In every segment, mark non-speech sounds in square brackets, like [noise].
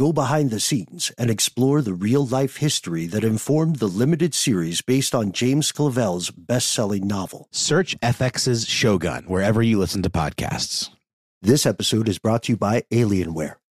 go behind the scenes, and explore the real life history that informed the limited series based on James Clavell's best selling novel. Search FX's Shogun wherever you listen to podcasts. This episode is brought to you by Alienware.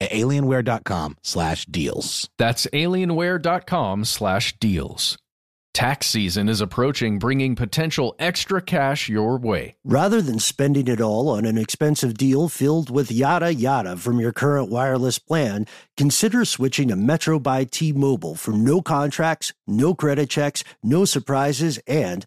at alienware.com slash deals. That's alienware.com slash deals. Tax season is approaching, bringing potential extra cash your way. Rather than spending it all on an expensive deal filled with yada yada from your current wireless plan, consider switching to Metro by T Mobile for no contracts, no credit checks, no surprises, and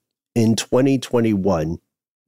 in 2021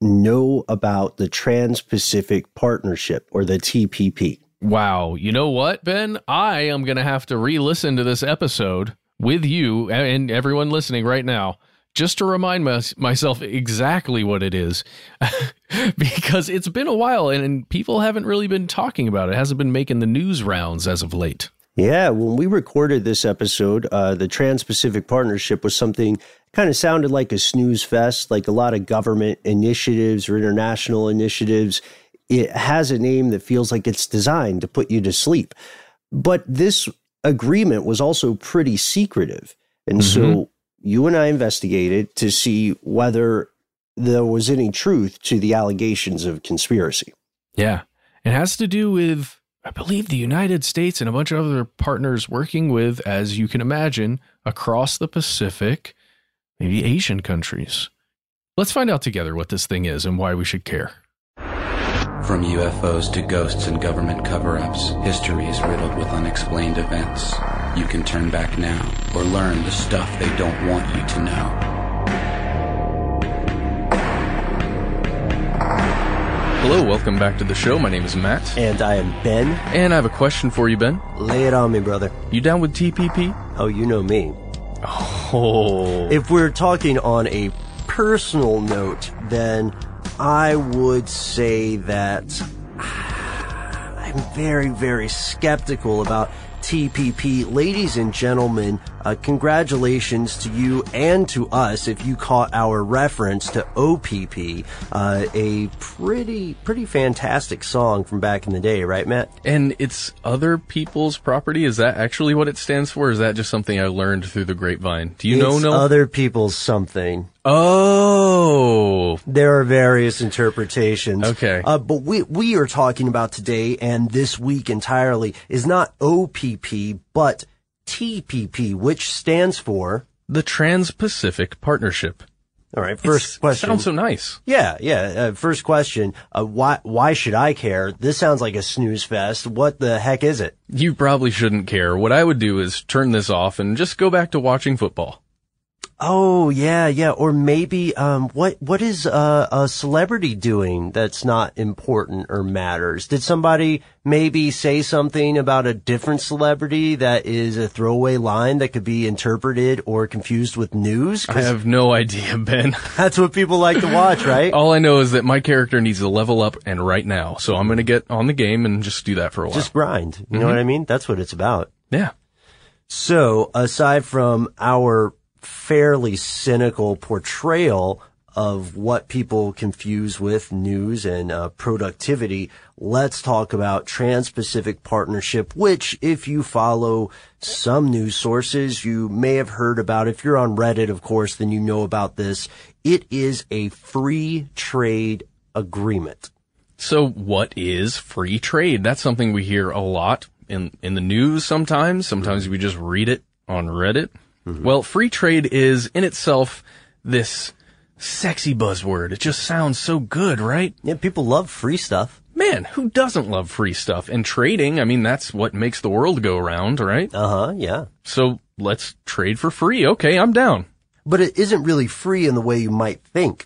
know about the Trans Pacific Partnership or the TPP. Wow. You know what, Ben? I am going to have to re listen to this episode with you and everyone listening right now just to remind my, myself exactly what it is [laughs] because it's been a while and, and people haven't really been talking about it. it. hasn't been making the news rounds as of late. Yeah, when we recorded this episode, uh, the Trans Pacific Partnership was something kind of sounded like a snooze fest, like a lot of government initiatives or international initiatives. It has a name that feels like it's designed to put you to sleep. But this agreement was also pretty secretive. And mm-hmm. so you and I investigated to see whether there was any truth to the allegations of conspiracy. Yeah. It has to do with I believe the United States and a bunch of other partners working with, as you can imagine, across the Pacific, maybe Asian countries. Let's find out together what this thing is and why we should care. From UFOs to ghosts and government cover ups, history is riddled with unexplained events. You can turn back now or learn the stuff they don't want you to know. Hello, welcome back to the show. My name is Matt. And I am Ben. And I have a question for you, Ben. Lay it on me, brother. You down with TPP? Oh, you know me. Oh. If we're talking on a personal note, then I would say that [sighs] I'm very, very skeptical about TPP. Ladies and gentlemen, uh, congratulations to you and to us if you caught our reference to OPP, uh, a pretty, pretty fantastic song from back in the day, right, Matt? And it's other people's property. Is that actually what it stands for? is that just something I learned through the grapevine? Do you it's know? No, other people's something. Oh, there are various interpretations. Okay, uh, but we we are talking about today and this week entirely is not OPP, but TPP, which stands for the Trans-Pacific Partnership. All right, first it's, question. Sounds so nice. Yeah, yeah. Uh, first question. Uh, why why should I care? This sounds like a snooze fest. What the heck is it? You probably shouldn't care. What I would do is turn this off and just go back to watching football. Oh yeah, yeah. Or maybe um, what what is uh, a celebrity doing that's not important or matters? Did somebody maybe say something about a different celebrity that is a throwaway line that could be interpreted or confused with news? I have no idea, Ben. [laughs] That's what people like to watch, right? All I know is that my character needs to level up and right now. So I'm going to get on the game and just do that for a while. Just grind. You know what I mean? That's what it's about. yeah. So, aside from our fairly cynical portrayal of what people confuse with news and uh, productivity, let's talk about Trans-Pacific Partnership, which if you follow some news sources, you may have heard about. If you're on Reddit, of course, then you know about this. It is a free trade agreement. So what is free trade? That's something we hear a lot in, in the news sometimes. Sometimes we just read it on Reddit. Well, free trade is in itself this sexy buzzword. It just sounds so good, right? Yeah, people love free stuff. Man, who doesn't love free stuff? And trading, I mean, that's what makes the world go round, right? Uh huh, yeah. So let's trade for free. Okay, I'm down. But it isn't really free in the way you might think.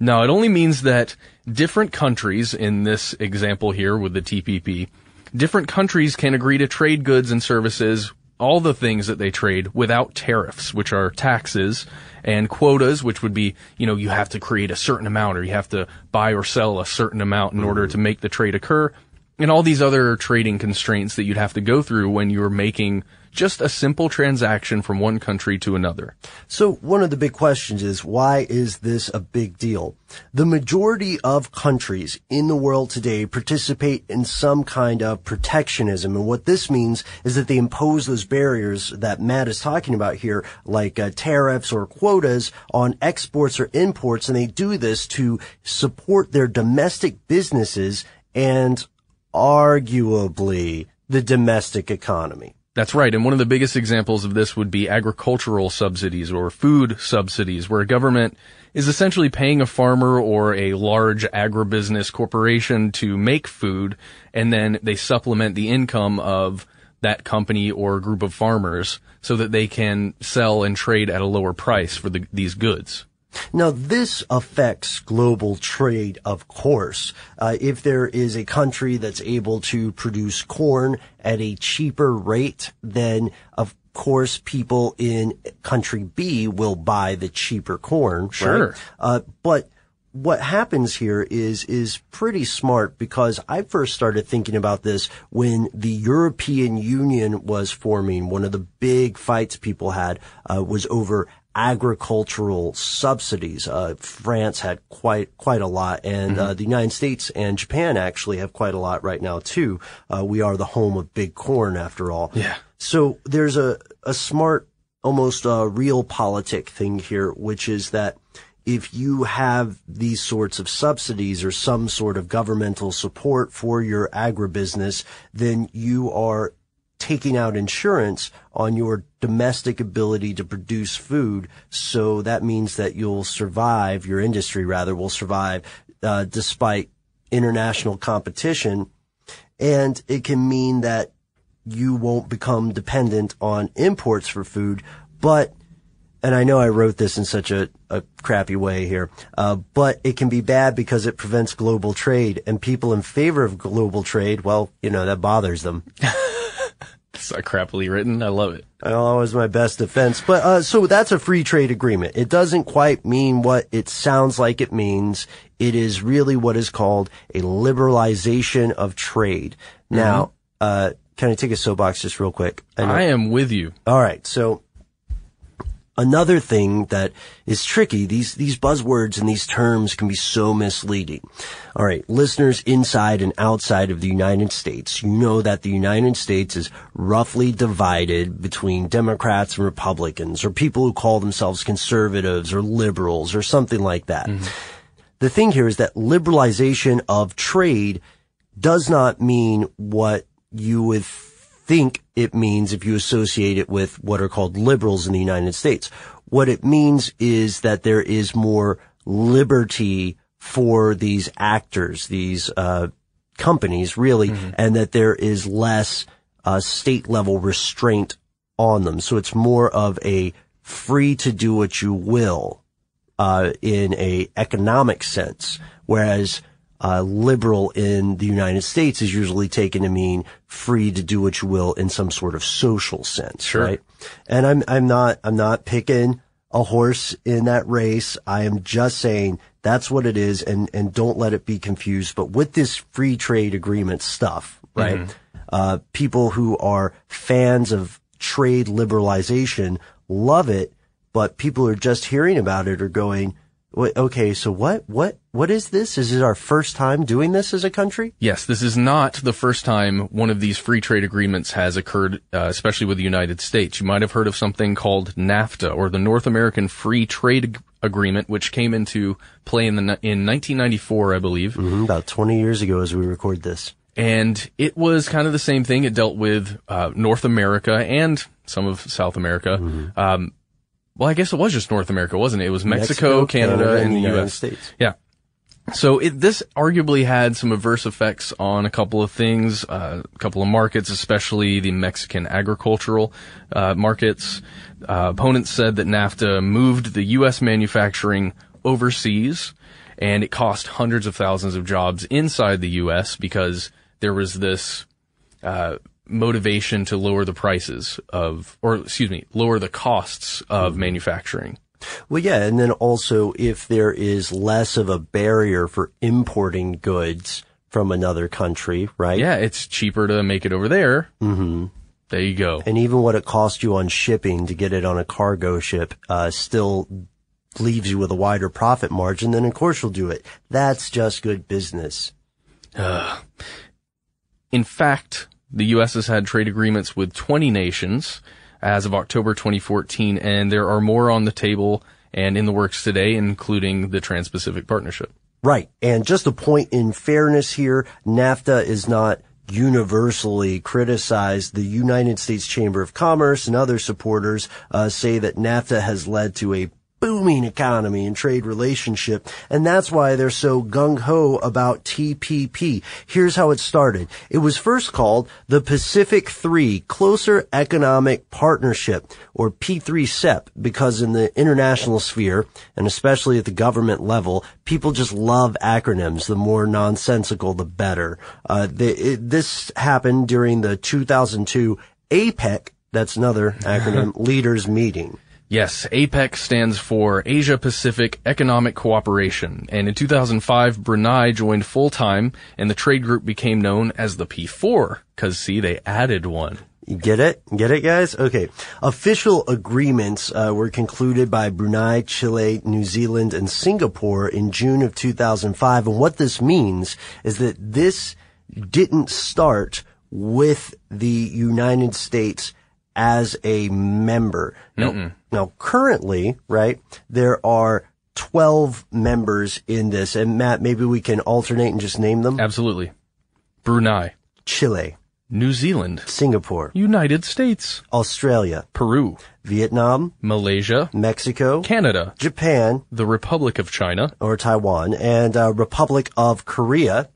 No, it only means that different countries, in this example here with the TPP, different countries can agree to trade goods and services, all the things that they trade without tariffs, which are taxes, and quotas, which would be, you know, you have to create a certain amount or you have to buy or sell a certain amount in order mm-hmm. to make the trade occur, and all these other trading constraints that you'd have to go through when you're making just a simple transaction from one country to another. So one of the big questions is why is this a big deal? The majority of countries in the world today participate in some kind of protectionism. And what this means is that they impose those barriers that Matt is talking about here, like uh, tariffs or quotas on exports or imports. And they do this to support their domestic businesses and arguably the domestic economy. That's right. And one of the biggest examples of this would be agricultural subsidies or food subsidies, where a government is essentially paying a farmer or a large agribusiness corporation to make food, and then they supplement the income of that company or group of farmers so that they can sell and trade at a lower price for the, these goods. Now, this affects global trade, of course. Uh, if there is a country that's able to produce corn at a cheaper rate, then of course people in country B will buy the cheaper corn. Sure. Right? Uh, but what happens here is is pretty smart because I first started thinking about this when the European Union was forming. One of the big fights people had uh, was over agricultural subsidies. Uh, France had quite quite a lot, and uh, the United States and Japan actually have quite a lot right now too. Uh, we are the home of big corn, after all. Yeah. So there's a a smart, almost a realpolitik thing here, which is that if you have these sorts of subsidies or some sort of governmental support for your agribusiness, then you are taking out insurance on your domestic ability to produce food. So that means that you'll survive, your industry rather will survive, uh, despite international competition. And it can mean that you won't become dependent on imports for food, but and I know I wrote this in such a, a crappy way here, uh, but it can be bad because it prevents global trade and people in favor of global trade, well, you know, that bothers them. [laughs] It's so crappily written. I love it. Always my best defense. But, uh, so that's a free trade agreement. It doesn't quite mean what it sounds like it means. It is really what is called a liberalization of trade. Now, uh, can I take a soapbox just real quick? know- I am with you. all right. So another thing that is tricky, these, these buzzwords and these terms can be so misleading. All right. Listeners inside and outside of the United States, you know that the United States is roughly divided between Democrats and Republicans or people who call themselves conservatives or liberals or something like that. Mm-hmm. The thing here is that liberalization of trade does not mean what you would think it means if you associate it with what are called liberals in the United States. What it means is that there is more liberty for these actors, these uh, companies, really, and that there is less uh, state level restraint on them. So it's more of a free to do what you will, uh, in a economic sense, whereas uh, liberal in the United States is usually taken to mean free to do what you will in some sort of social sense, Sure. right? And I'm I'm not I'm not picking a horse in that race. I am just saying that's what it is, and and don't let it be confused. But with this free trade agreement stuff, right? Uh, people who are fans of trade liberalization love it, but people who are just hearing about it are going, okay, so what, what, what is this? Is it our first time doing this as a country? Yes, this is not the first time one of these free trade agreements has occurred, uh, especially with the United States. You might have heard of something called NAFTA or the North American Free Trade Ag- Agreement, which came into play in the in 1994, I believe. Mhm, About 20 years ago as we record this. and it was kind of the same thing. It dealt with uh, North America and some of South America. Mm-hmm. Um, well, I guess it was just North America, wasn't it? It was Mexico, Canada, and the United U.S. States. Yeah. So it, this arguably had some adverse effects on a couple of things, uh, a couple of markets, especially the Mexican agricultural uh, markets. Uh, opponents said that NAFTA moved the U.S. manufacturing overseas, and it cost hundreds of thousands of jobs inside the U.S. because there was this uh, motivation to lower the prices of, or excuse me, lower the costs of manufacturing. Well, yeah, and then also if there is less of a barrier for importing goods from another country, right? Yeah, it's cheaper to make it over there. Mm-hmm. There you go. And even what it costs you on shipping to get it on a cargo ship, uh, still leaves you with a wider profit margin, then of course you'll do it. That's just good business. Uh, In fact, the U.S. has had trade agreements with 20 nations as of October 2014, and there are more on the table and in the works today, including the Trans-Pacific Partnership. Right. And just a point in fairness here, NAFTA is not universally criticized. The United States Chamber of Commerce and other supporters uh, say that NAFTA has led to a booming economy and trade relationship, and that's why they're so gung-ho about TPP. Here's how it started. It was first called the Pacific 3 Closer Economic Partnership, or P3CEP, because in the international sphere, and especially at the government level, people just love acronyms. The more nonsensical, the better. Uh, the, it, this happened during the 2002 APEC, that's another acronym, [laughs] leaders meeting. Yes, APEC stands for Asia Pacific Economic Cooperation, and in 2005, Brunei joined full time, and the trade group became known as the P4, cause see, they added one. You get it? Get it, guys? Okay. Official agreements uh, were concluded by Brunei, Chile, New Zealand, and Singapore in June of 2005. And what this means is that this didn't start with the United States as a member. Now, now currently, right, there are 12 members in this. And Matt, maybe we can alternate and just name them. Absolutely. Brunei, Chile, New Zealand, Singapore, United States, Australia, Peru, Vietnam, Malaysia, Mexico, Canada, Japan, the Republic of China, or Taiwan, and uh, Republic of Korea.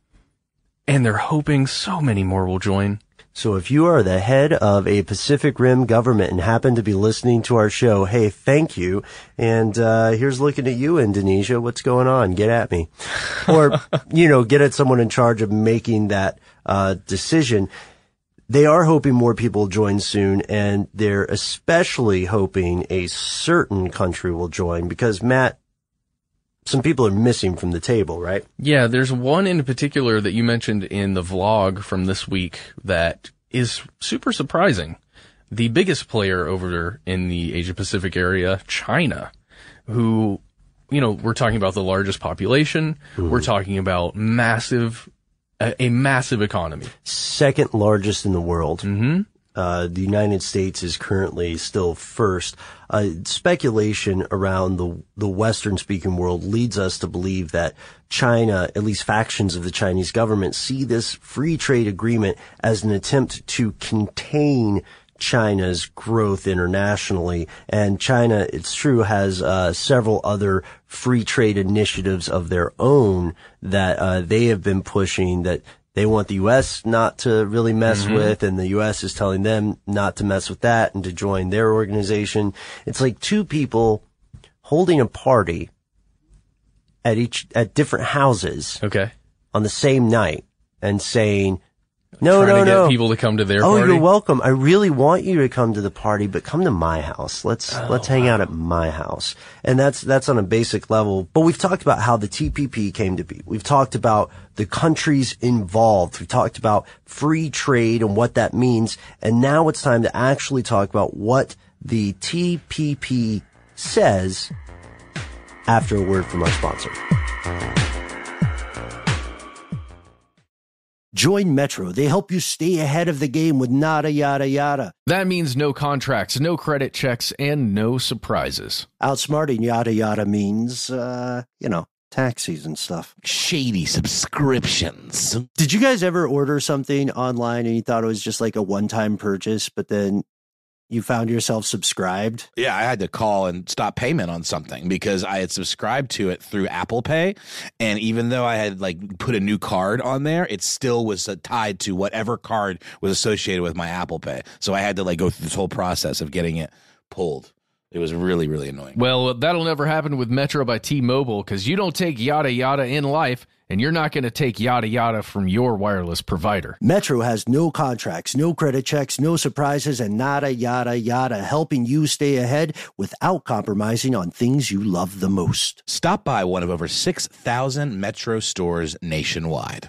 and they're hoping so many more will join. So if you are the head of a Pacific Rim government and happen to be listening to our show, hey, thank you. And uh, here's looking at you, Indonesia. What's going on? Get at me. [laughs] Or, you know, get at someone in charge of making that uh, decision. They are hoping more people join soon, and they're especially hoping a certain country will join because, Matt, some people are missing from the table, right? Yeah, there's one in particular that you mentioned in the vlog from this week that is super surprising. The biggest player over there in the Asia Pacific area, China, who, you know, we're talking about the largest population. We're talking about massive, a, a massive economy. second largest in the world. Mm-hmm. Uh, the United States is currently still first. Uh, speculation around the the Western speaking world leads us to believe that China, at least factions of the Chinese government, see this free trade agreement as an attempt to contain China's growth internationally. And China, it's true, has uh, several other free trade initiatives of their own that uh, they have been pushing that they want the U.S. not to really mess mm-hmm. with, and the U.S. is telling them not to mess with that and to join their organization. It's like two people holding a party at each, at different houses Okay. on the same night and saying, no, no, no. people to come to their Oh, party. you're welcome. I really want you to come to the party, but come to my house. Let's Oh, let's hang out at my house. And that's that's on a basic level. But we've talked about how the TPP came to be. We've talked about the countries involved. We've talked about free trade and what that means. And now it's time to actually talk about what the TPP says after a word from our sponsor. Join Metro. They help you stay ahead of the game with nada yada yada. That means no contracts, no credit checks, and no surprises. Outsmarting yada yada means, uh, you know, taxis and stuff. Shady subscriptions. Did you guys ever order something online and you thought it was just like a one time purchase, but then you found yourself subscribed? Yeah, I had to call and stop payment on something because I had subscribed to it through Apple Pay, and even though I had like put a new card on there, it still was uh, tied to whatever card was associated with my Apple Pay. So I had to like go through this whole process of getting it pulled. It was really really annoying. Well, that'll never happen with Metro by T Mobile because you don't take yada yada in life, and you're not going to take yada yada from your wireless provider. Metro has no contracts, no credit checks, no surprises, and nada yada yada, helping you stay ahead without compromising on things you love the most. Stop by one of over 6,000 Metro stores nationwide.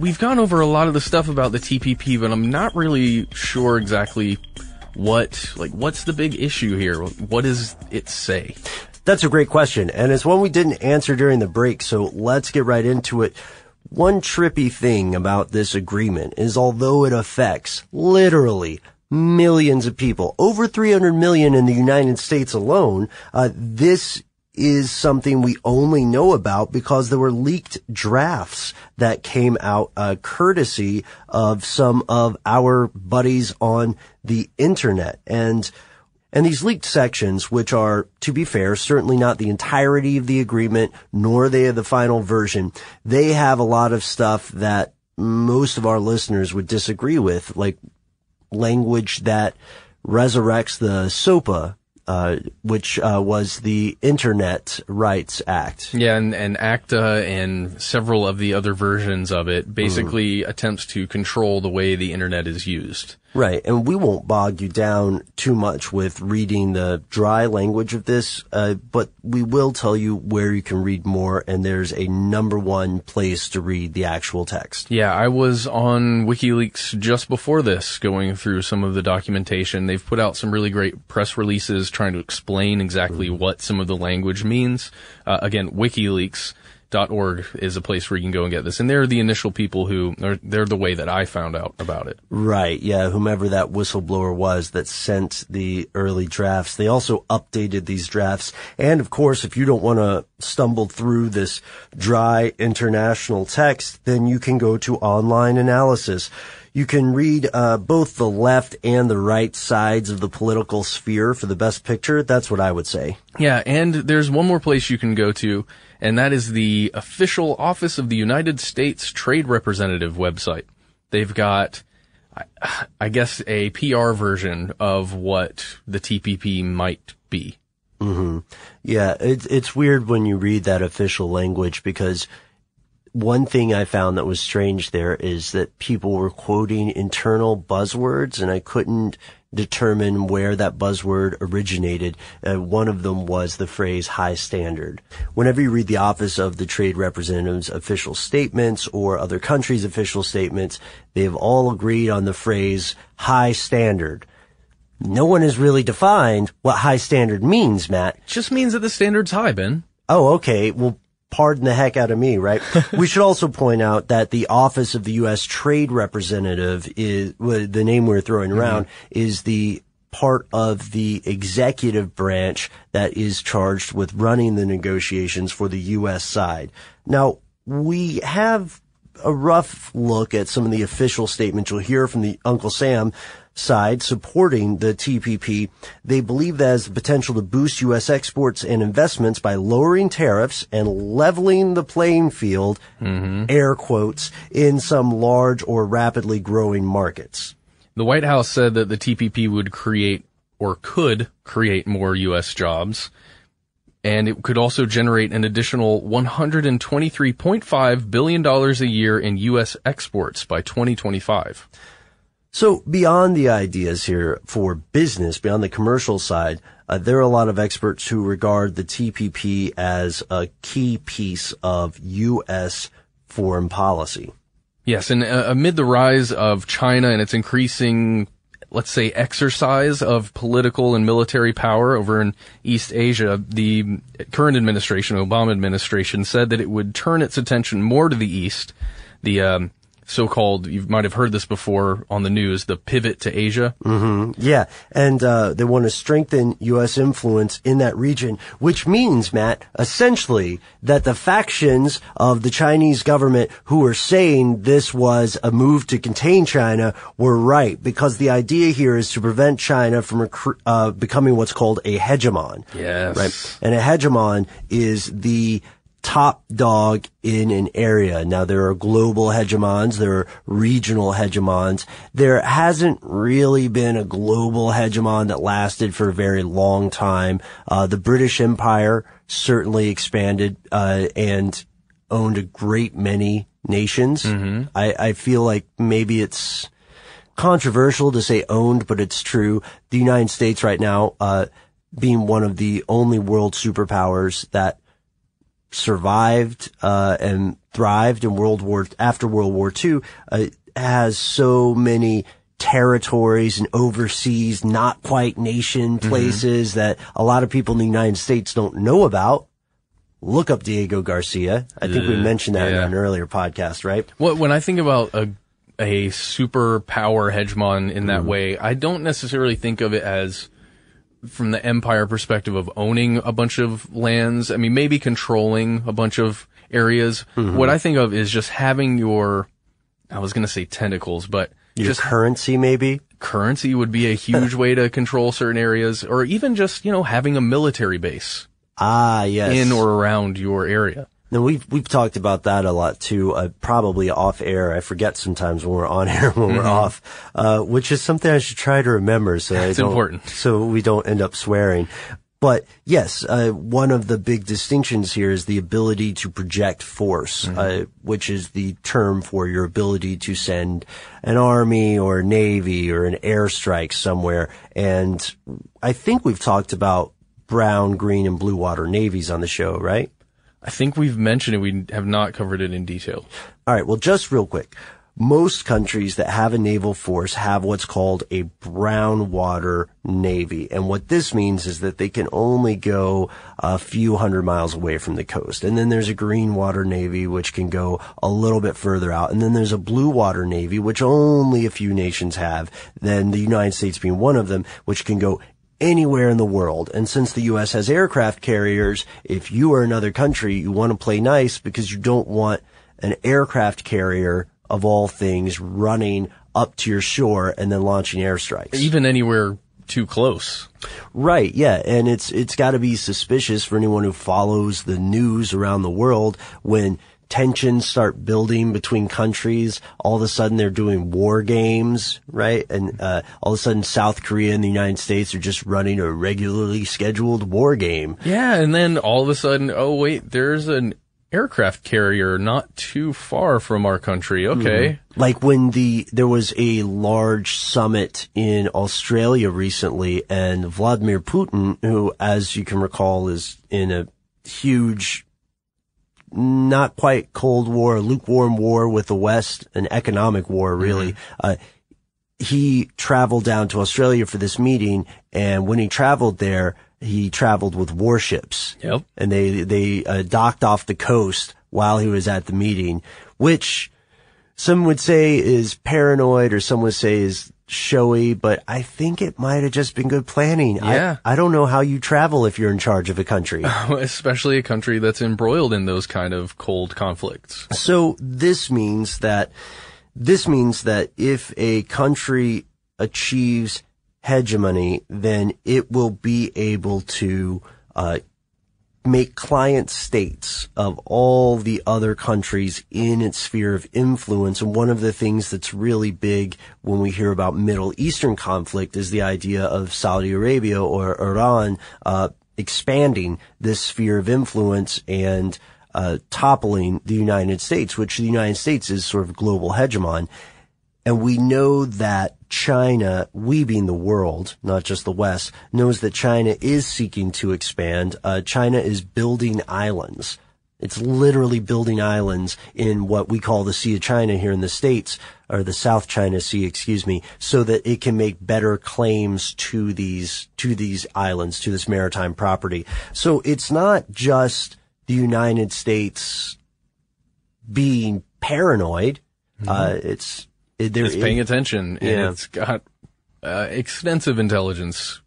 we've gone over a lot of the stuff about the TPP, but I'm not really sure exactly what, like, what's the big issue here? What does it say? That's a great question, and it's one we didn't answer during the break, so let's get right into it. One trippy thing about this agreement is although it affects literally millions of people, over 300 million in the United States alone, uh, this is something we only know about because there were leaked drafts that came out uh, courtesy of some of our buddies on the internet. And and these leaked sections, which are, to be fair, certainly not the entirety of the agreement, nor they are the final version, they have a lot of stuff that most of our listeners would disagree with, like language that resurrects the SOPA, uh, which uh, was the Internet Rights Act. Yeah, and, and ACTA and several of the other versions of it basically attempts to control the way the internet is used. Right. And we won't bog you down too much with reading the dry language of this, uh, but we will tell you where you can read more, and there's a number one place to read the actual text. Yeah, I was on WikiLeaks just before this, going through some of the documentation. They've put out some really great press releases trying to explain exactly mm-hmm. what some of the language means. Uh, again, WikiLeaks org is a place where you can go and get this. And they're the initial people who are, they're the way that I found out about it. Right. Yeah. Whomever that whistleblower was that sent the early drafts. They also updated these drafts. And of course, if you don't want to stumble through this dry international text, then you can go to online analysis. You can read uh, both the left and the right sides of the political sphere for the best picture. That's what I would say. Yeah, and there's one more place you can go to, and that is the official Office of the United States Trade Representative website. They've got, I guess, a PR version of what the TPP might be. Mm-hmm. Yeah, it's it's weird when you read that official language because one thing I found that was strange there is that people were quoting internal buzzwords and I couldn't determine where that buzzword originated. Uh, one of them was the phrase high standard. Whenever you read the Office of the Trade Representative's official statements or other countries' official statements, they've all agreed on the phrase high standard. No one has really defined what high standard means, Matt. Just means that the standard's high, Ben. Oh, okay. Well, pardon the heck out of me, right? [laughs] we should also point out that the Office of the U.S. Trade Representative is well, the name we're throwing around mm-hmm. is the part of the executive branch that is charged with running the negotiations for the U.S. side. Now, we have a rough look at some of the official statements you'll hear from the Uncle Sam side supporting the TPP. They believe that has the potential to boost U.S. exports and investments by lowering tariffs and leveling the playing field, mm-hmm. air quotes, in some large or rapidly growing markets. The White House said that the TPP would create or could create more U.S. jobs. And it could also generate an additional $123.5 billion a year in U.S. exports by 2025. So beyond the ideas here for business, beyond the commercial side, uh, there are a lot of experts who regard the TPP as a key piece of U.S. foreign policy. Yes, and uh, amid the rise of China and its increasing, let's say, exercise of political and military power over in East Asia, the current administration, Obama administration, said that it would turn its attention more to the East. The um, so-called, you might have heard this before on the news, the pivot to Asia. Mm-hmm. Yeah. And, uh, they want to strengthen U.S. influence in that region, which means, Matt, essentially that the factions of the Chinese government who were saying this was a move to contain China were right because the idea here is to prevent China from uh, becoming what's called a hegemon. Yes. Right. And a hegemon is the top dog in an area. Now there are global hegemons, there are regional hegemons. There hasn't really been a global hegemon that lasted for a very long time. Uh, the British Empire certainly expanded uh, and owned a great many nations. Mm-hmm. I, I feel like maybe it's controversial to say owned, but it's true. The United States right now, uh, being one of the only world superpowers that survived uh, and thrived in World War after World War II uh, has so many territories and overseas, not quite nation mm-hmm. places mm-hmm. that a lot of people in the United States don't know about. Look up Diego Garcia. I think we mentioned that yeah. in an earlier podcast, right? Well, when I think about a a superpower hegemon in that mm. way, I don't necessarily think of it as from the empire perspective of owning a bunch of lands. I mean, maybe controlling a bunch of areas. Mm-hmm. What I think of is just having your, I was going to say tentacles, but your just currency maybe. Currency would be a huge way to control certain areas or even just, you know, having a military base. Ah, yes. In or around your area. Now we've we've talked about that a lot too. Uh, probably off air. I forget sometimes when we're on [laughs] air when mm-hmm. we're off, uh, which is something I should try to remember. So it's important. So we don't end up swearing. but yes, uh, one of the big distinctions here is the ability to project force, Mm-hmm. uh, which is the term for your ability to send an army or a navy or an airstrike somewhere. And I think we've talked about brown, green, and blue water navies on the show, right? I think we've mentioned it. We have not covered it in detail. All right. Well, just real quick. Most countries that have a naval force have what's called a brown water navy. And what this means is that they can only go a few hundred miles away from the coast. And then there's a green water navy, which can go a little bit further out. And then there's a blue water navy, which only a few nations have. Then the United States being one of them, which can go anywhere in the world. And since the U.S. has aircraft carriers, if you are another country, you want to play nice because you don't want an aircraft carrier of all things running up to your shore and then launching airstrikes. Even anywhere too close. Right, yeah, and it's it's got to be suspicious for anyone who follows the news around the world when tensions start building between countries. All of a sudden, they're doing war games, right? And uh, all of a sudden, South Korea and the United States are just running a regularly scheduled war game. Yeah, and then all of a sudden, oh wait, there's an aircraft carrier not too far from our country. Okay. Like when the there was a large summit in Australia recently, and Vladimir Putin, who, as you can recall, is in a huge, not quite Cold War, lukewarm war with the West, an economic war, really. Uh, he traveled down to Australia for this meeting, and when he traveled there, he traveled with warships. Yep. And they they uh, docked off the coast while he was at the meeting, which some would say is paranoid, or some would say is showy, but I think it might have just been good planning. Yeah. I, I don't know how you travel if you're in charge of a country. [laughs] Especially a country that's embroiled in those kind of cold conflicts. So this means that this means that if a country achieves hegemony, then it will be able to uh, make client states of all the other countries in its sphere of influence. And one of the things that's really big when we hear about Middle Eastern conflict is the idea of Saudi Arabia or Iran uh, expanding this sphere of influence and uh, toppling the United States, which the United States is sort of global hegemon. And we know that China, we being the world, not just the West, knows that China is seeking to expand. Uh, China is building islands. It's literally building islands in what we call the Sea of China here in the States, or the South China Sea, excuse me, so that it can make better claims to these, to these islands, to this maritime property. So it's not just the United States being paranoid. Uh, it's, it, there it's paying attention and Yeah. it's got uh, extensive intelligence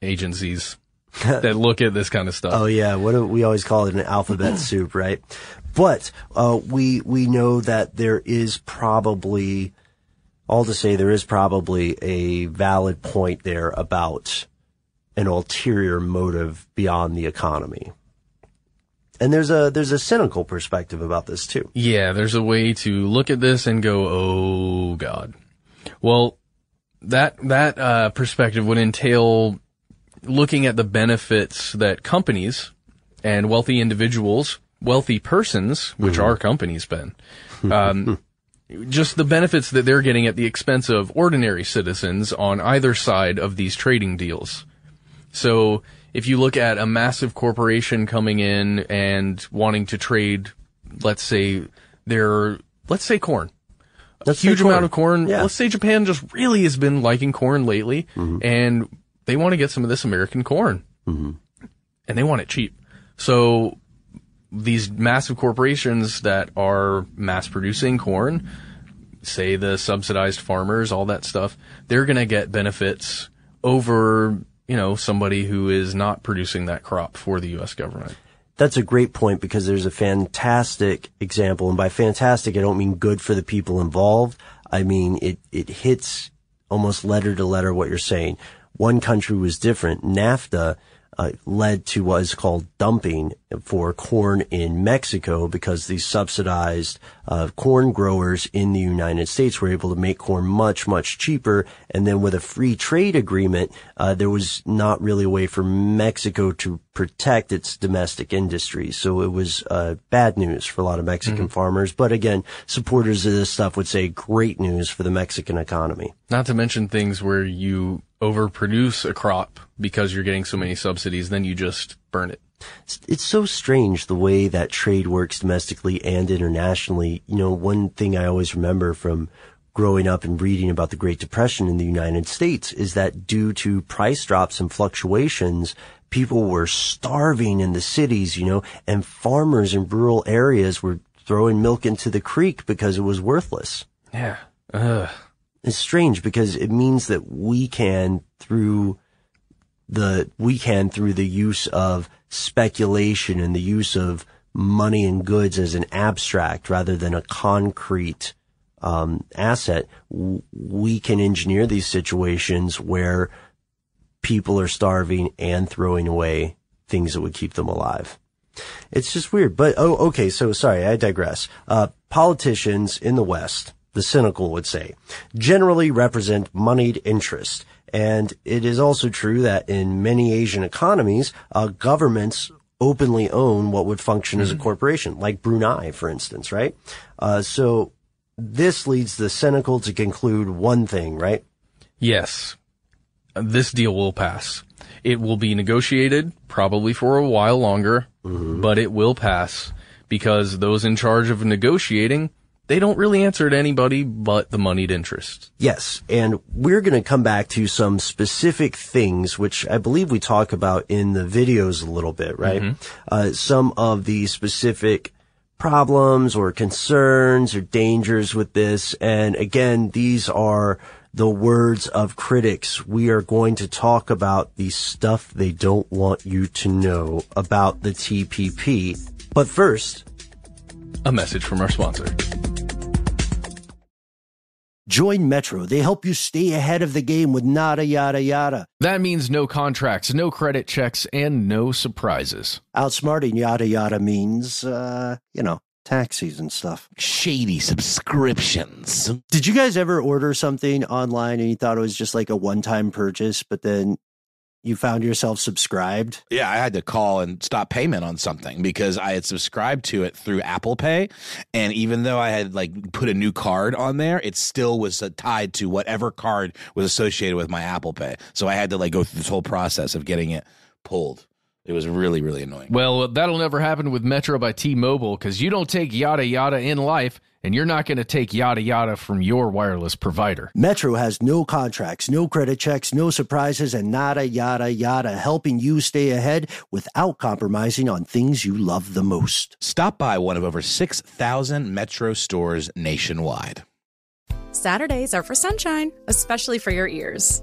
agencies [laughs] that look at this kind of stuff. Oh yeah, what do, we always call it an alphabet [clears throat] soup, right? But uh, we we know that there is probably, all to say, there is probably a valid point there about an ulterior motive beyond the economy. And there's a there's a cynical perspective about this too. Yeah, there's a way to look at this and go, "Oh God." Well, that that uh, perspective would entail looking at the benefits that companies and wealthy individuals, wealthy persons, which Mm-hmm. are companies, Ben, um, [laughs] just the benefits that they're getting at the expense of ordinary citizens on either side of these trading deals. So if you look at a massive corporation coming in and wanting to trade, let's say their, let's say corn. Let's a huge corn. amount of corn. Yeah. Let's say Japan just really has been liking corn lately mm-hmm. and they want to get some of this American corn mm-hmm. and they want it cheap. So these massive corporations that are mass producing corn, say the subsidized farmers, all that stuff, they're going to get benefits over, you know, somebody who is not producing that crop for the U.S. government. That's a great point because there's a fantastic example, and by fantastic, I don't mean good for the people involved. I mean it it hits almost letter to letter what you're saying. One country was different. NAFTA uh, led to what is called dumping for corn in Mexico because these subsidized uh, corn growers in the United States were able to make corn much, much cheaper. And then with a free trade agreement, uh, there was not really a way for Mexico to protect its domestic industry. So it was uh, bad news for a lot of Mexican Mm-hmm. farmers. But again, supporters of this stuff would say great news for the Mexican economy. Not to mention things where you overproduce a crop because you're getting so many subsidies, then you just burn it. It's, so strange the way that trade works domestically and internationally. You know, one thing I always remember from growing up and reading about the Great Depression in the United States is that due to price drops and fluctuations, people were starving in the cities, you know, and farmers in rural areas were throwing milk into the creek because it was worthless. Yeah. Ugh. It's strange because it means that we can through the we can through the use of speculation and the use of money and goods as an abstract rather than a concrete um, asset, we can engineer these situations where people are starving and throwing away things that would keep them alive. It's just weird. But, oh, okay. So sorry, I digress. Uh, politicians in the West, the cynical would say, generally represent moneyed interest. And it is also true that in many Asian economies, uh, governments openly own what would function as a corporation, like Brunei, for instance, right? Uh, so this leads the cynical to conclude one thing, right? Yes. This deal will pass. It will be negotiated probably for a while longer, but it will pass because those in charge of negotiating, they don't really answer to anybody but the moneyed interest. Yes, and we're going to come back to some specific things, which I believe we talk about in the videos a little bit, right? Uh, some of the specific problems or concerns or dangers with this. And again, these are the words of critics. We are going to talk about the stuff they don't want you to know about the TPP. But first, A message from our sponsor. Join Metro. They help you stay ahead of the game with nada yada yada. That means no contracts, no credit checks, and no surprises. Outsmarting yada yada means, uh, you know, taxis and stuff. Shady subscriptions. Did you guys ever order something online and you thought it was just like a one time purchase, but then you found yourself subscribed? Yeah, I had to call and stop payment on something because I had subscribed to it through Apple Pay, and even though I had like put a new card on there, it still was tied to whatever card was associated with my Apple Pay. So I had to like go through this whole process of getting it pulled. It was really really annoying. Well, that'll never happen with Metro by T Mobile because you don't take yada yada in life, and you're not going to take yada yada from your wireless provider. Metro has no contracts, no credit checks, no surprises, and nada yada yada, helping you stay ahead without compromising on things you love the most. Stop by one of over 6,000 Metro stores nationwide. Saturdays are for sunshine, especially for your ears.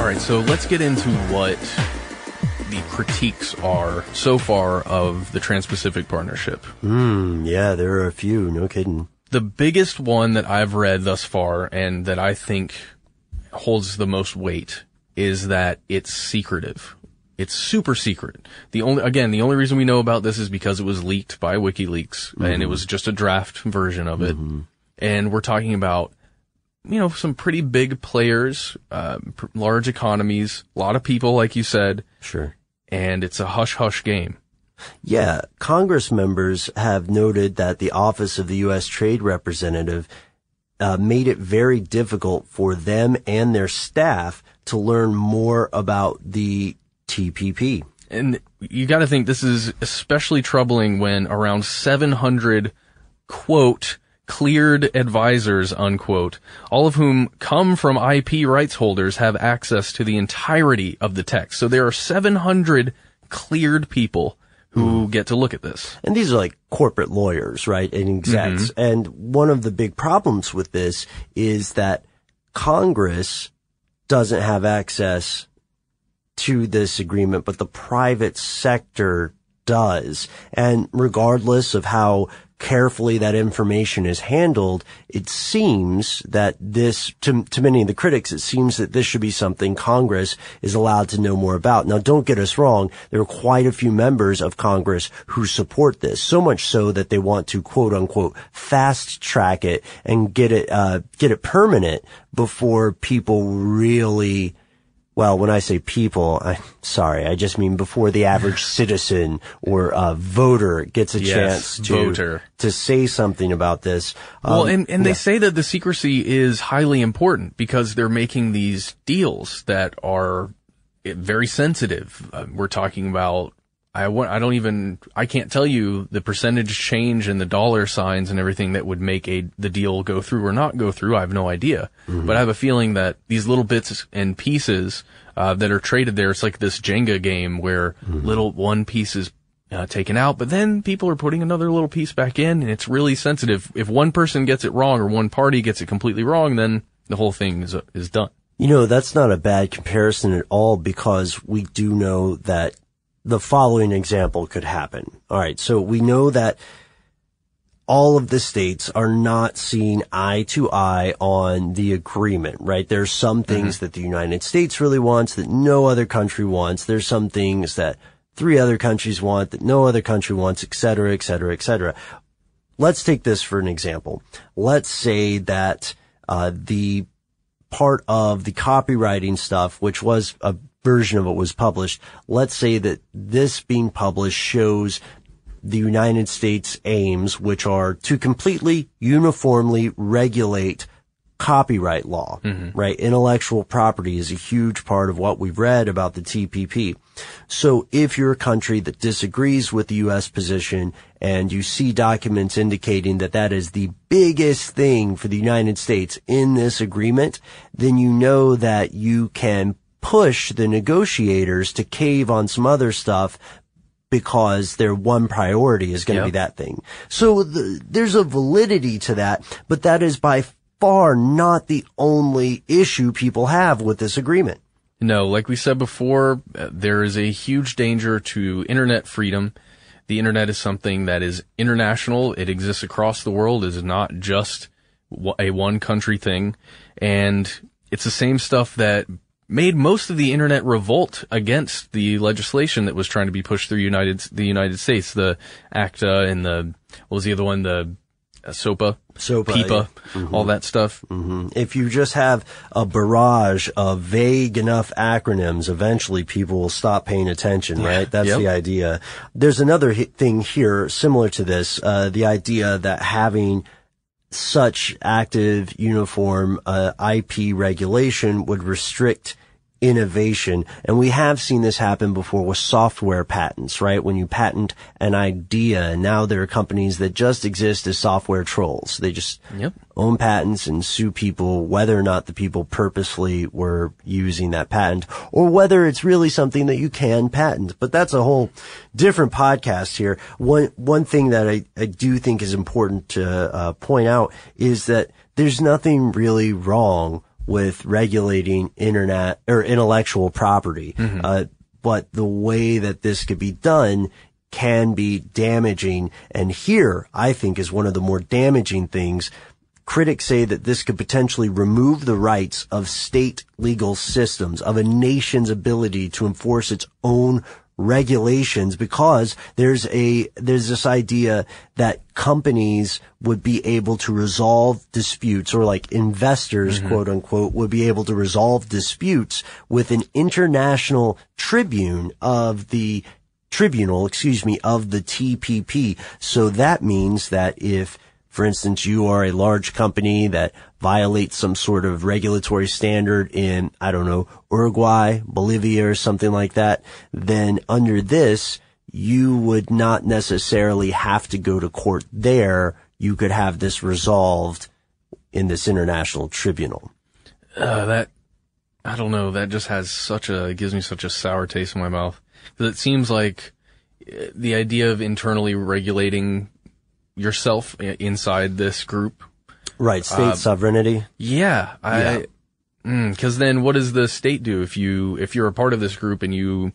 All right, so let's get into what the critiques are so far of the Trans Pacific Partnership. Hmm, yeah, there are a few, no kidding. The biggest one that I've read thus far and that I think holds the most weight is that it's secretive. It's super secret. The only, again, the only reason we know about this is because it was leaked by WikiLeaks mm-hmm. and it was just a draft version of it. Mm-hmm. And we're talking about you know, some pretty big players, uh, pr- large economies, a lot of people, like you said. Sure. And it's a hush hush game. Yeah. Congress members have noted that the Office of the U.S. Trade Representative uh, made it very difficult for them and their staff to learn more about the TPP. And you got to think this is especially troubling when around 700 quote cleared advisors, unquote, all of whom come from IP rights holders have access to the entirety of the text. So there are 700 cleared people who get to look at this. And these are like corporate lawyers, right? And execs. Mm-hmm. And one of the big problems with this is that Congress doesn't have access to this agreement, but the private sector does. And regardless of how carefully that information is handled, it seems that this, to, to many of the critics, it seems that this should be something Congress is allowed to know more about. Now, don't get us wrong. There are quite a few members of Congress who support this, so much so that they want to quote unquote fast track it and get it, uh, get it permanent before people really well, when I say people, I'm sorry, I just mean before the average [laughs] citizen or uh, voter gets a yes, chance to voter. to say something about this. Um, well, and, and yeah. they say that the secrecy is highly important because they're making these deals that are very sensitive. Uh, we're talking about I want, I don't even, I can't tell you the percentage change in the dollar signs and everything that would make a, the deal go through or not go through. I have no idea. Mm-hmm. But I have a feeling that these little bits and pieces, uh, that are traded there, it's like this Jenga game where mm-hmm. little one piece is uh, taken out, but then people are putting another little piece back in and it's really sensitive. If one person gets it wrong or one party gets it completely wrong, then the whole thing is, is done. You know, that's not a bad comparison at all because we do know that the following example could happen. All right. So we know that all of the states are not seeing eye to eye on the agreement, right? There's some things mm-hmm. that the United States really wants that no other country wants. There's some things that three other countries want that no other country wants, et cetera, et cetera, et cetera. Let's take this for an example. Let's say that, uh, the part of the copywriting stuff, which was a version of it was published. Let's say that this being published shows the United States aims, which are to completely uniformly regulate copyright law, mm-hmm. right? Intellectual property is a huge part of what we've read about the TPP. So if you're a country that disagrees with the U.S. position and you see documents indicating that that is the biggest thing for the United States in this agreement, then you know that you can push the negotiators to cave on some other stuff because their one priority is going to yep. be that thing. So the, there's a validity to that, but that is by far not the only issue people have with this agreement. No, like we said before, uh, there is a huge danger to internet freedom. The internet is something that is international. It exists across the world. It is not just a one country thing. And it's the same stuff that made most of the internet revolt against the legislation that was trying to be pushed through United the United States, the ACTA and the what was the other one, the uh, SOPA, SOPA, PIPA, yeah. mm-hmm. all that stuff. Mm-hmm. If you just have a barrage of vague enough acronyms, eventually people will stop paying attention, right? That's yep. the idea. There's another thing here similar to this, uh, the idea that having such active uniform uh, IP regulation would restrict innovation. And we have seen this happen before with software patents, right? When you patent an idea, and now there are companies that just exist as software trolls. They just Yep. own patents and sue people whether or not the people purposely were using that patent or whether it's really something that you can patent. But that's a whole different podcast here. One, one thing that I, I do think is important to uh, point out is that there's nothing really wrong with regulating internet or intellectual property. Uh, but the way that this could be done can be damaging. And here, I think, is one of the more damaging things. Critics say that this could potentially remove the rights of state legal systems, of a nation's ability to enforce its own regulations because there's a, there's this idea that companies would be able to resolve disputes or like investors, mm-hmm. quote unquote, would be able to resolve disputes with an international tribune of the tribunal, excuse me, of the TPP. So that means that if, for instance, you are a large company that violates some sort of regulatory standard in, I don't know, Uruguay, Bolivia, or something like that, then under this, you would not necessarily have to go to court there. You could have this resolved in this international tribunal. Uh, that I don't know. That just has such a gives me such a sour taste in my mouth because it seems like uh, the idea of internally regulating yourself inside this group. Right. State Uh, sovereignty. Yeah, I. Because then, what does the state do if you if you're a part of this group and you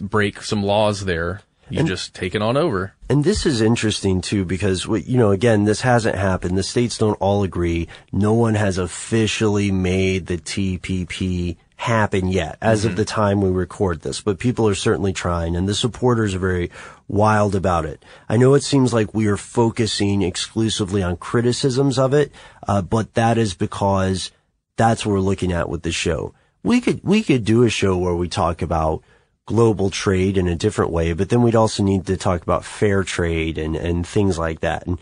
break some laws there? You And- just take it on over. And this is interesting too because, what- you know, again, this hasn't happened. The states don't all agree. No one has officially made the TPP happen yet as of the time we record this, but people are certainly trying and the supporters are very wild about it. I know it seems like we are focusing exclusively on criticisms of it, uh, but that is because that's what we're looking at with the show. We could, we could do a show where we talk about global trade in a different way, but then we'd also need to talk about fair trade and, and things like that and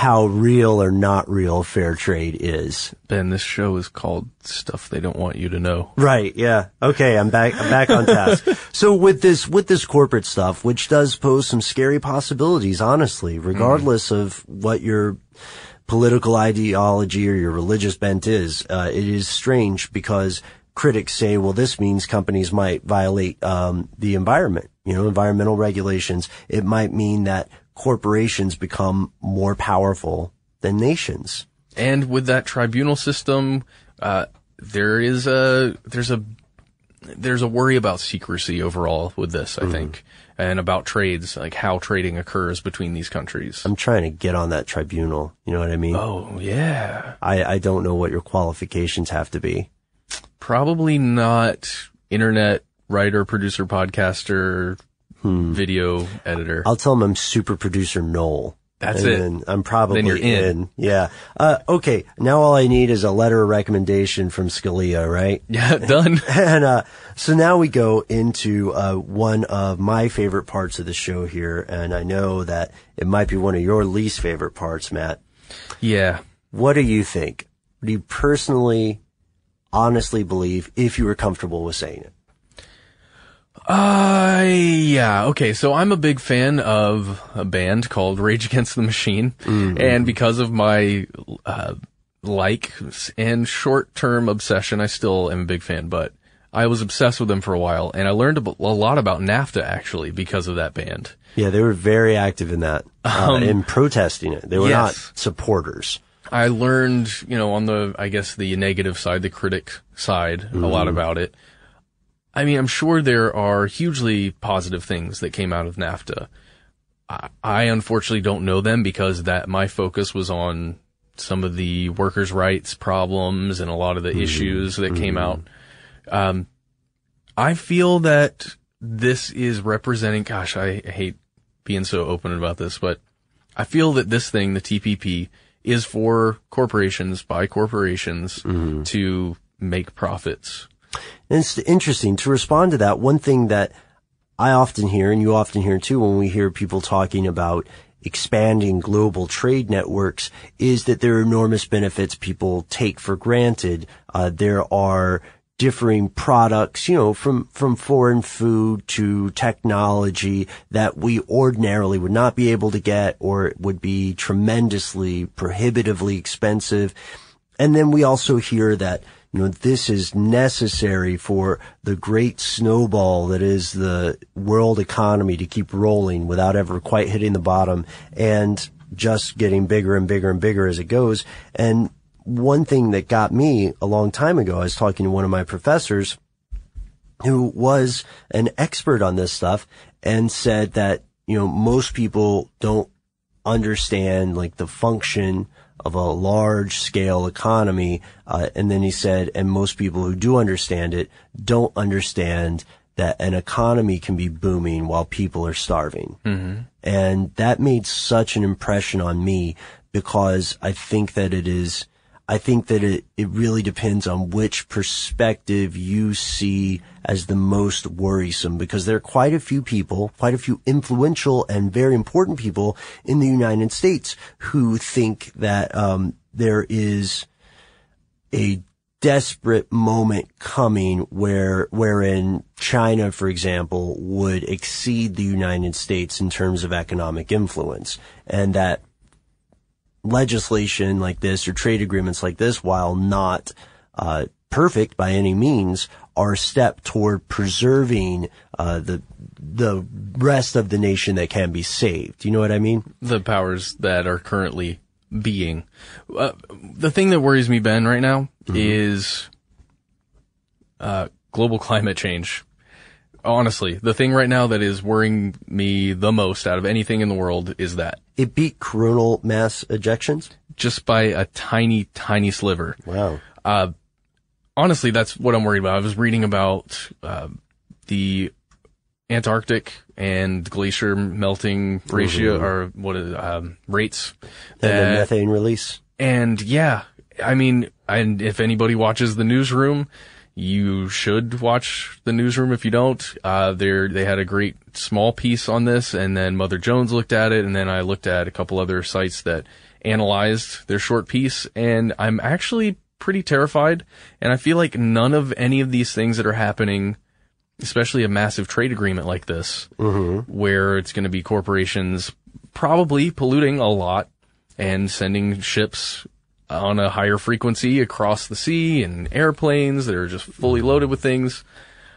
how real or not real fair trade is. Ben, this show is called Stuff They Don't Want You to Know. Right. Yeah. Okay. I'm back. I'm back on task. [laughs] so with this, with this corporate stuff, which does pose some scary possibilities, honestly, regardless of what your political ideology or your religious bent is, uh, it is strange because critics say, well, this means companies might violate, um, the environment, you know, environmental regulations. It might mean that corporations become more powerful than nations. And with that tribunal system, uh, there is a there's a there's a worry about secrecy overall with this, I think, and about trades, like how trading occurs between these countries. I'm trying to get on that tribunal. You know what I mean? Oh yeah, I, I don't know what your qualifications have to be. probably not internet writer, producer, podcaster, video editor. I'll tell them I'm super producer Noel. That's and it. Then I'm probably Then you're in. Yeah. Uh, okay. Now all I need is a letter of recommendation from Scalia, right? Yeah, [laughs] done. [laughs] and uh, so now we go into uh, one of my favorite parts of the show here, and I know that it might be one of your least favorite parts, Matt. Yeah. What do you think? Do you personally, honestly believe if you were comfortable with saying it? Uh, yeah. Okay. So I'm a big fan of a band called Rage Against the Machine. And because of my, uh, like and short term obsession, I still am a big fan, but I was obsessed with them for a while and I learned a, a lot about NAFTA actually because of that band. Yeah, they were very active in that, uh, Um, in protesting it. They were yes. not supporters. I learned, you know, on the, I guess the negative side, the critic side, a lot Mhm. about it. I mean, I'm sure there are hugely positive things that came out of NAFTA. I, I unfortunately don't know them because that my focus was on some of the workers' rights problems and a lot of the mm-hmm. issues that came mm-hmm. out. Um, I feel that this is representing, gosh, I hate being so open about this, but I feel that this thing, the TPP, is for corporations by corporations mm-hmm. to make profits. And it's interesting to respond to that. One thing that I often hear, and you often hear too, when we hear people talking about expanding global trade networks is that there are enormous benefits people take for granted. Uh, there are differing products, you know, from, from foreign food to technology that we ordinarily would not be able to get or it would be tremendously prohibitively expensive. And then we also hear that, you know, this is necessary for the great snowball that is the world economy to keep rolling without ever quite hitting the bottom and just getting bigger and bigger and bigger as it goes. And one thing that got me a long time ago, I was talking to one of my professors who was an expert on this stuff and said that, you know, most people don't understand like the function of a large scale economy. Uh, and then he said, and most people who do understand it don't understand that an economy can be booming while people are starving. Mm-hmm. And that made such an impression on me because I think that it is I think that it, it really depends on which perspective you see as the most worrisome because there are quite a few people, quite a few influential and very important people in the United States who think that um, there is a desperate moment coming where wherein China, for example, would exceed the United States in terms of economic influence, and that legislation like this or trade agreements like this, while not uh, perfect by any means, a step toward preserving uh, the the rest of the nation that can be saved. You know what I mean? The powers that are currently being. Uh, the thing that worries me, Ben, right now mm-hmm. is uh, global [laughs] climate change. Honestly, the thing right now that is worrying me the most out of anything in the world is that it beat coronal mass ejections just by a tiny, tiny sliver. Wow. Uh, honestly, that's what I'm worried about. I was reading about uh, the Antarctic and glacier melting ratio mm-hmm. or what is um, rates and the methane release. And yeah, I mean, and if anybody watches the newsroom, you should watch the newsroom if you don't. Uh, they they had a great small piece on this, and then Mother Jones looked at it, and then I looked at a couple other sites that analyzed their short piece, and I'm actually pretty terrified. And I feel like none of any of these things that are happening, especially a massive trade agreement like this, mm-hmm. where it's going to be corporations probably polluting a lot and sending ships on a higher frequency across the sea and airplanes that are just fully loaded with things.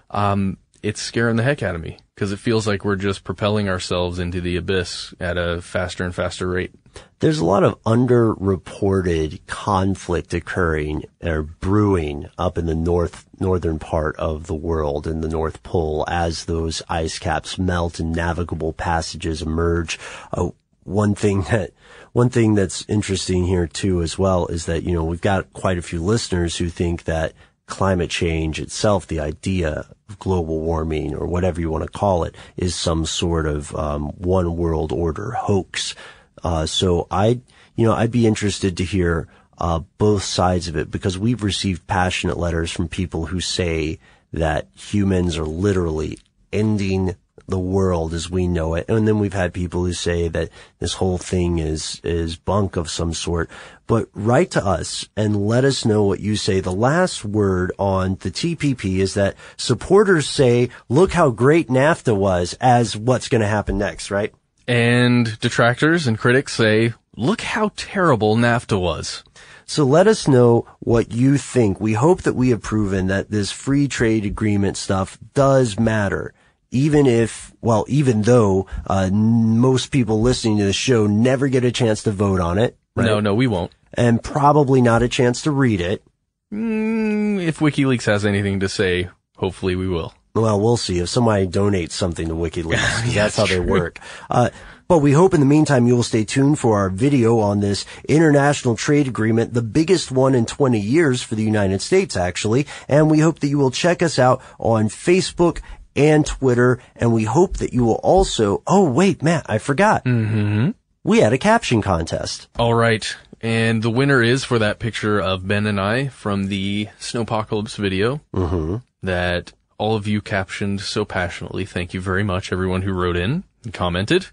Um, it's scaring the heck out of me because it feels like we're just propelling ourselves into the abyss at a faster and faster rate. There's a lot of underreported conflict occurring or brewing up in the north northern part of the world in the North Pole as those ice caps melt and navigable passages emerge. Uh, one thing that one thing that's interesting here too as well is that, you know, we've got quite a few listeners who think that climate change itself, the idea of global warming or whatever you want to call it, is some sort of um, one world order hoax. Uh, so I, you know, I'd be interested to hear uh, both sides of it because we've received passionate letters from people who say that humans are literally ending the world as we know it. And then we've had people who say that this whole thing is, is bunk of some sort. But write to us and let us know what you say. The last word on the TPP is that supporters say, look how great NAFTA was as what's going to happen next, right? And detractors and critics say, look how terrible NAFTA was. So let us know what you think. We hope that we have proven that this free trade agreement stuff does matter even if, well, even though uh, most people listening to the show never get a chance to vote on it. Right? No, no, we won't. And probably not a chance to read it. Mm, if WikiLeaks has anything to say, hopefully we will. Well, we'll see if somebody donates something to WikiLeaks. [laughs] yeah, that's how true. they work. Uh, but we hope in the meantime you will stay tuned for our video on this international trade agreement, the biggest one in 20 years for the United States, actually. And we hope that you will check us out on Facebook and Twitter. And we hope that you will also, oh, wait, Matt, I forgot. Mm-hmm. We had a caption contest. All right. And the winner is for that picture of Ben and I from the Snowpocalypse video mm-hmm. that all of you captioned so passionately. Thank you very much, everyone who wrote in and commented.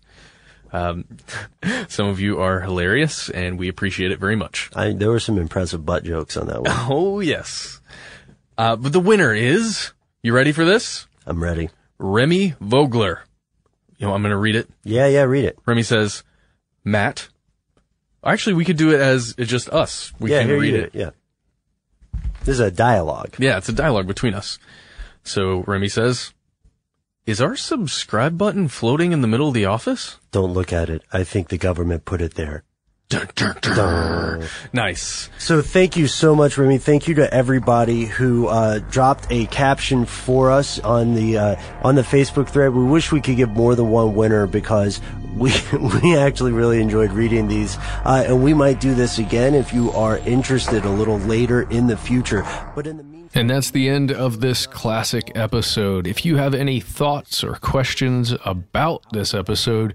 Um, [laughs] some of you are hilarious, and we appreciate it very much. I, there were some impressive butt jokes on that one. [laughs] Oh yes. Uh, but the winner is. You ready for this? I'm ready. Remy Vogler. You know, I'm going to read it. Yeah, yeah, read it. Remy says, Matt. Actually, we could do it as just us. We yeah, can read it. do Yeah. This is a dialogue. Yeah, it's a dialogue between us. So Remy says, Is our subscribe button floating in the middle of the office? Don't look at it. I think the government put it there. Dun. Nice. So thank you so much, Remy. Thank you to everybody who uh, dropped a caption for us on the uh, on the Facebook thread. We wish we could give more than one winner because we [laughs] we actually really enjoyed reading these, uh, and we might do this again if you are interested a little later in the future. But in the meantime. And that's the end of this classic episode. If you have any thoughts or questions about this episode,